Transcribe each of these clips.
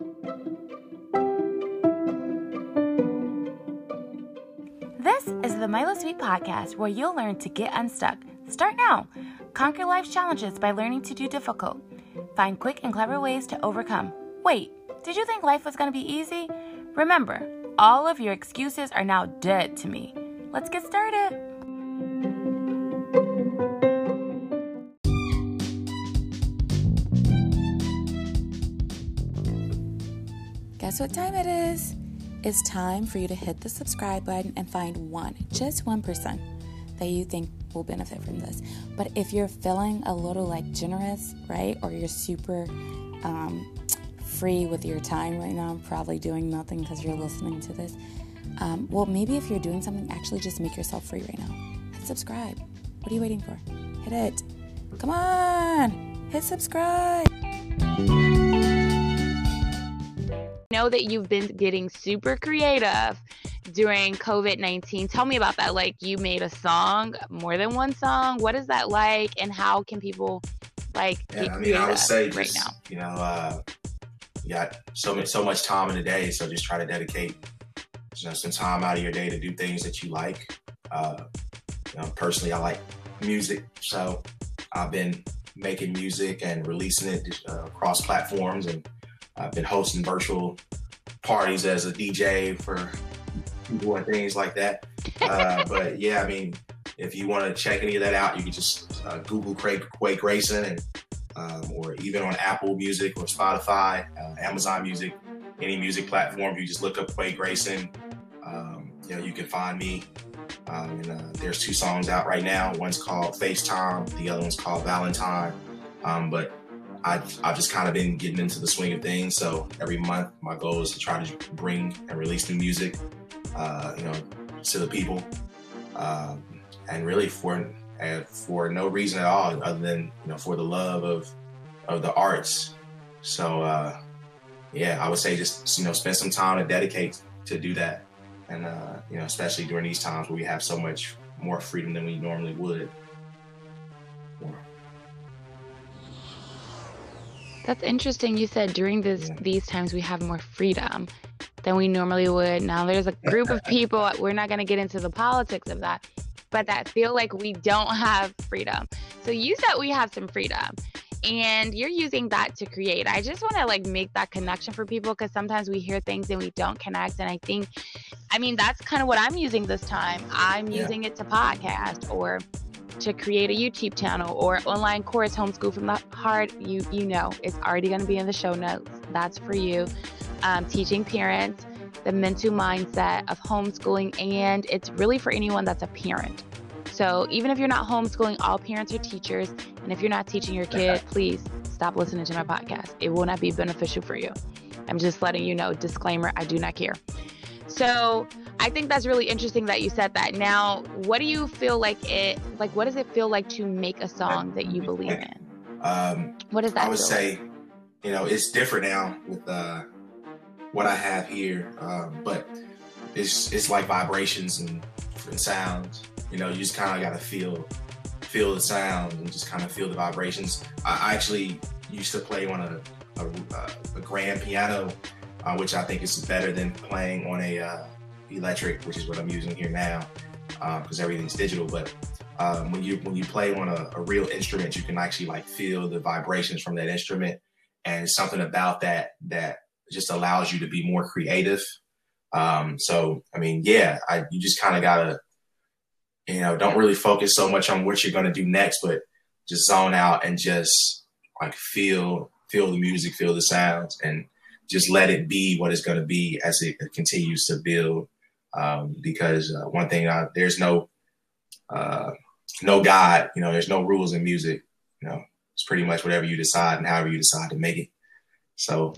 This is the Myla Sweet Podcast where you'll learn to get unstuck. Start now. Conquer life's challenges by learning to do difficult. Find quick and clever ways to overcome. Wait, did you think life was going to be easy? Remember, all of your excuses are now dead to me. Let's get started. Guess what time it is? It's time for you to hit the subscribe button and find one, just 1%, person that you think will benefit from this. But if you're feeling a little like generous, right, or you're super um, free with your time right now, probably doing nothing because you're listening to this, um, well, maybe if you're doing something, actually just make yourself free right now. Hit subscribe. What are you waiting for? Hit it. Come on, hit subscribe. Know that you've been getting super creative during COVID 19. Tell me about that. Like, you made a song, more than one song. What is that like? And how can people, like, yeah, I mean, I would say right just, now? You know, uh, you got so much, so much time in the day. So just try to dedicate you know, some time out of your day to do things that you like. Uh, you know, personally, I like music. So I've been making music and releasing it uh, across platforms and I've been hosting virtual parties as a DJ for people and things like that. Uh, but yeah, I mean, if you want to check any of that out, you can just uh, Google Craig Quay Grayson and um, or even on Apple Music or Spotify, uh, Amazon Music, any music platform. You just look up Quay Grayson. Um, you know, you can find me. Um, and uh, there's two songs out right now. One's called FaceTime. The other one's called Valentine. Um, but I've, I've just kind of been getting into the swing of things. So every month, my goal is to try to bring and release new music, uh, you know, to the people, um, and really for uh, for no reason at all other than you know for the love of of the arts. So uh, yeah, I would say just you know spend some time to dedicate to do that, and uh, you know especially during these times where we have so much more freedom than we normally would. That's interesting. You said during this these times we have more freedom than we normally would. Now there's a group of people. We're not going to get into the politics of that, but that feel like we don't have freedom. So you said we have some freedom and you're using that to create. I just want to like make that connection for people because sometimes we hear things and we don't connect. And I think, I mean, that's kind of what I'm using this time. I'm yeah. using it to podcast or to create a YouTube channel or online course, Homeschool from the Heart, you you know it's already going to be in the show notes. That's for you. Um, teaching parents the mental mindset of homeschooling, and it's really for anyone that's a parent. So even if you're not homeschooling, all parents are teachers, and if you're not teaching your kid, please stop listening to my podcast. It will not be beneficial for you. I'm just letting you know. Disclaimer: I do not care. So I think that's really interesting that you said that. Now, what do you feel like it like what does it feel like to make a song that you believe in? Um what does that I would say, like? you know, it's different now with uh what I have here. Um, but it's it's like vibrations and, and sounds. You know, you just kinda gotta feel feel the sound and just kind of feel the vibrations. I actually used to play on a a, a grand piano, uh, which I think is better than playing on a uh, electric, which is what I'm using here now, because um, everything's digital. But um, when you when you play on a, a, real instrument, you can actually like feel the vibrations from that instrument, and something about that that just allows you to be more creative. Um, so I mean, yeah, I, you just kind of gotta, you know, don't really focus so much on what you're gonna do next, but just zone out and just like feel feel the music, feel the sounds, and just let it be what it's going to be as it continues to build um, because uh, one thing uh, there's no uh, no God, you know, there's no rules in music. You know, it's pretty much whatever you decide and however you decide to make it. So,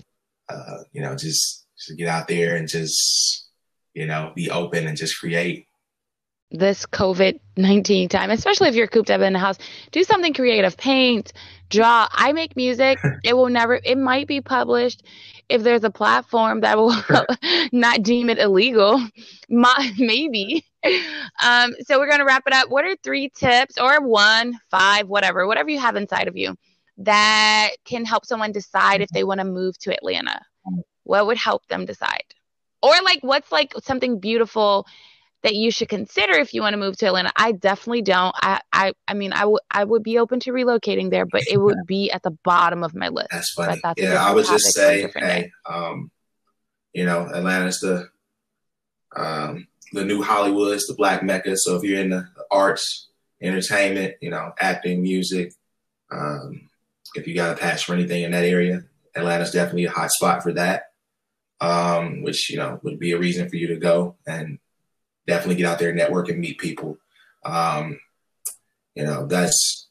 uh, you know, just, just get out there and just you know be open and just create this COVID 19 time, especially if you're cooped up in the house, do something creative, paint, draw. I make music. It will never, it might be published if there's a platform that will not deem it illegal. My, maybe. Um, so we're going to wrap it up. What are three tips or one, five, whatever, whatever you have inside of you that can help someone decide if they want to move to Atlanta? what would help them decide? Or like what's like something beautiful that you should consider if you want to move to Atlanta. I definitely don't. I I, I mean I would I would be open to relocating there, but it would be at the bottom of my list. That's funny. That's yeah, I would just say, hey, um, you know, Atlanta's the um, the new Hollywood, it's the black mecca. So if you're in the arts, entertainment, you know, acting, music, um, if you got a passion for anything in that area, Atlanta's definitely a hot spot for that. Um, which you know would be a reason for you to go and definitely get out there, network, and meet people. Um, you know, that's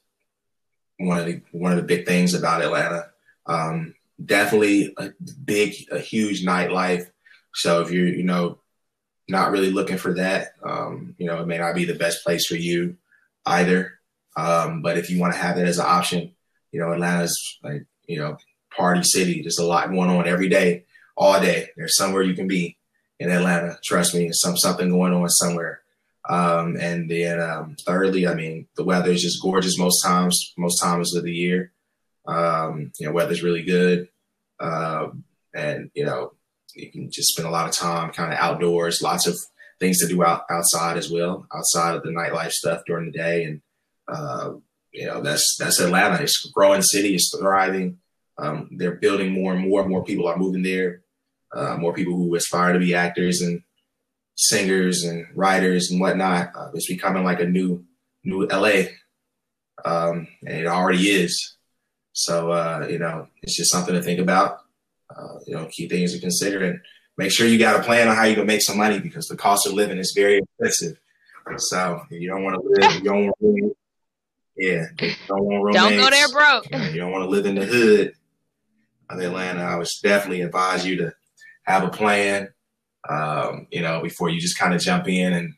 one of the one of the big things about Atlanta. Um, definitely a big, a huge nightlife. So if you're, you know, not really looking for that, um, you know, it may not be the best place for you either. Um, but if you want to have that as an option, you know, Atlanta's like, you know, party city. There's a lot going on every day, all day. There's somewhere you can be in Atlanta. Trust me, some something going on somewhere. Um, and then um, thirdly, I mean, the weather is just gorgeous most times, most times of the year. Um, you know, weather's really good, um, and you know, you can just spend a lot of time kind of outdoors. Lots of things to do out outside as well, outside of the nightlife stuff during the day. And uh, you know, that's that's Atlanta. It's a growing city. It's thriving. Um, they're building more and more. More people are moving there uh, more people who aspire to be actors and singers and writers and whatnot. Uh, it's becoming like a new new LA, um, and it already is. So uh, you know, it's just something to think about. Uh, you know, key things to consider, and make sure you got a plan on how you can make some money because the cost of living is very expensive. So you don't want to live. You don't want to. Yeah, don't want Don't go there broke. You, know, you don't want to live in the hood of Atlanta. I would definitely advise you to have a plan, um, you know, before you just kind of jump in and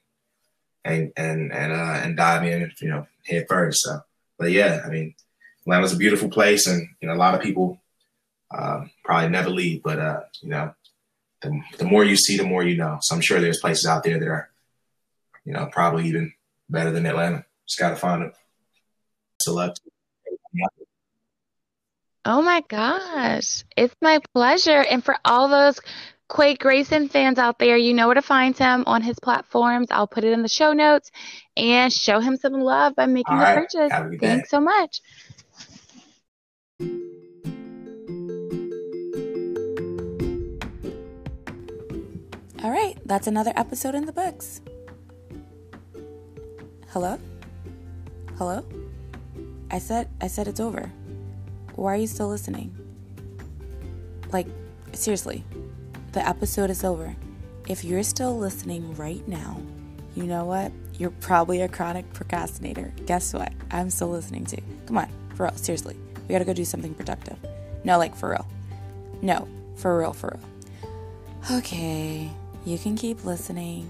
and and and uh, and dive in, you know, head first. So, but yeah, I mean, Atlanta's a beautiful place, and you know, a lot of people um, probably never leave. But uh, you know, the, the more you see, the more you know. So I'm sure there's places out there that are, you know, probably even better than Atlanta. Just got to find it. Select. Oh my gosh. It's my pleasure. And for all those Quay Grayson fans out there, you know where to find him on his platforms. I'll put it in the show notes and show him some love by making all the right. purchase. Thanks so much. All right, that's another episode in the books. Hello? Hello? I said I said it's over. Why are you still listening? Like, seriously, the episode is over. If you're still listening right now, you know what? You're probably a chronic procrastinator. Guess what? I'm still listening to. Come on, for real, seriously. We gotta go do something productive. No, like for real. No, for real, for real. Okay, you can keep listening.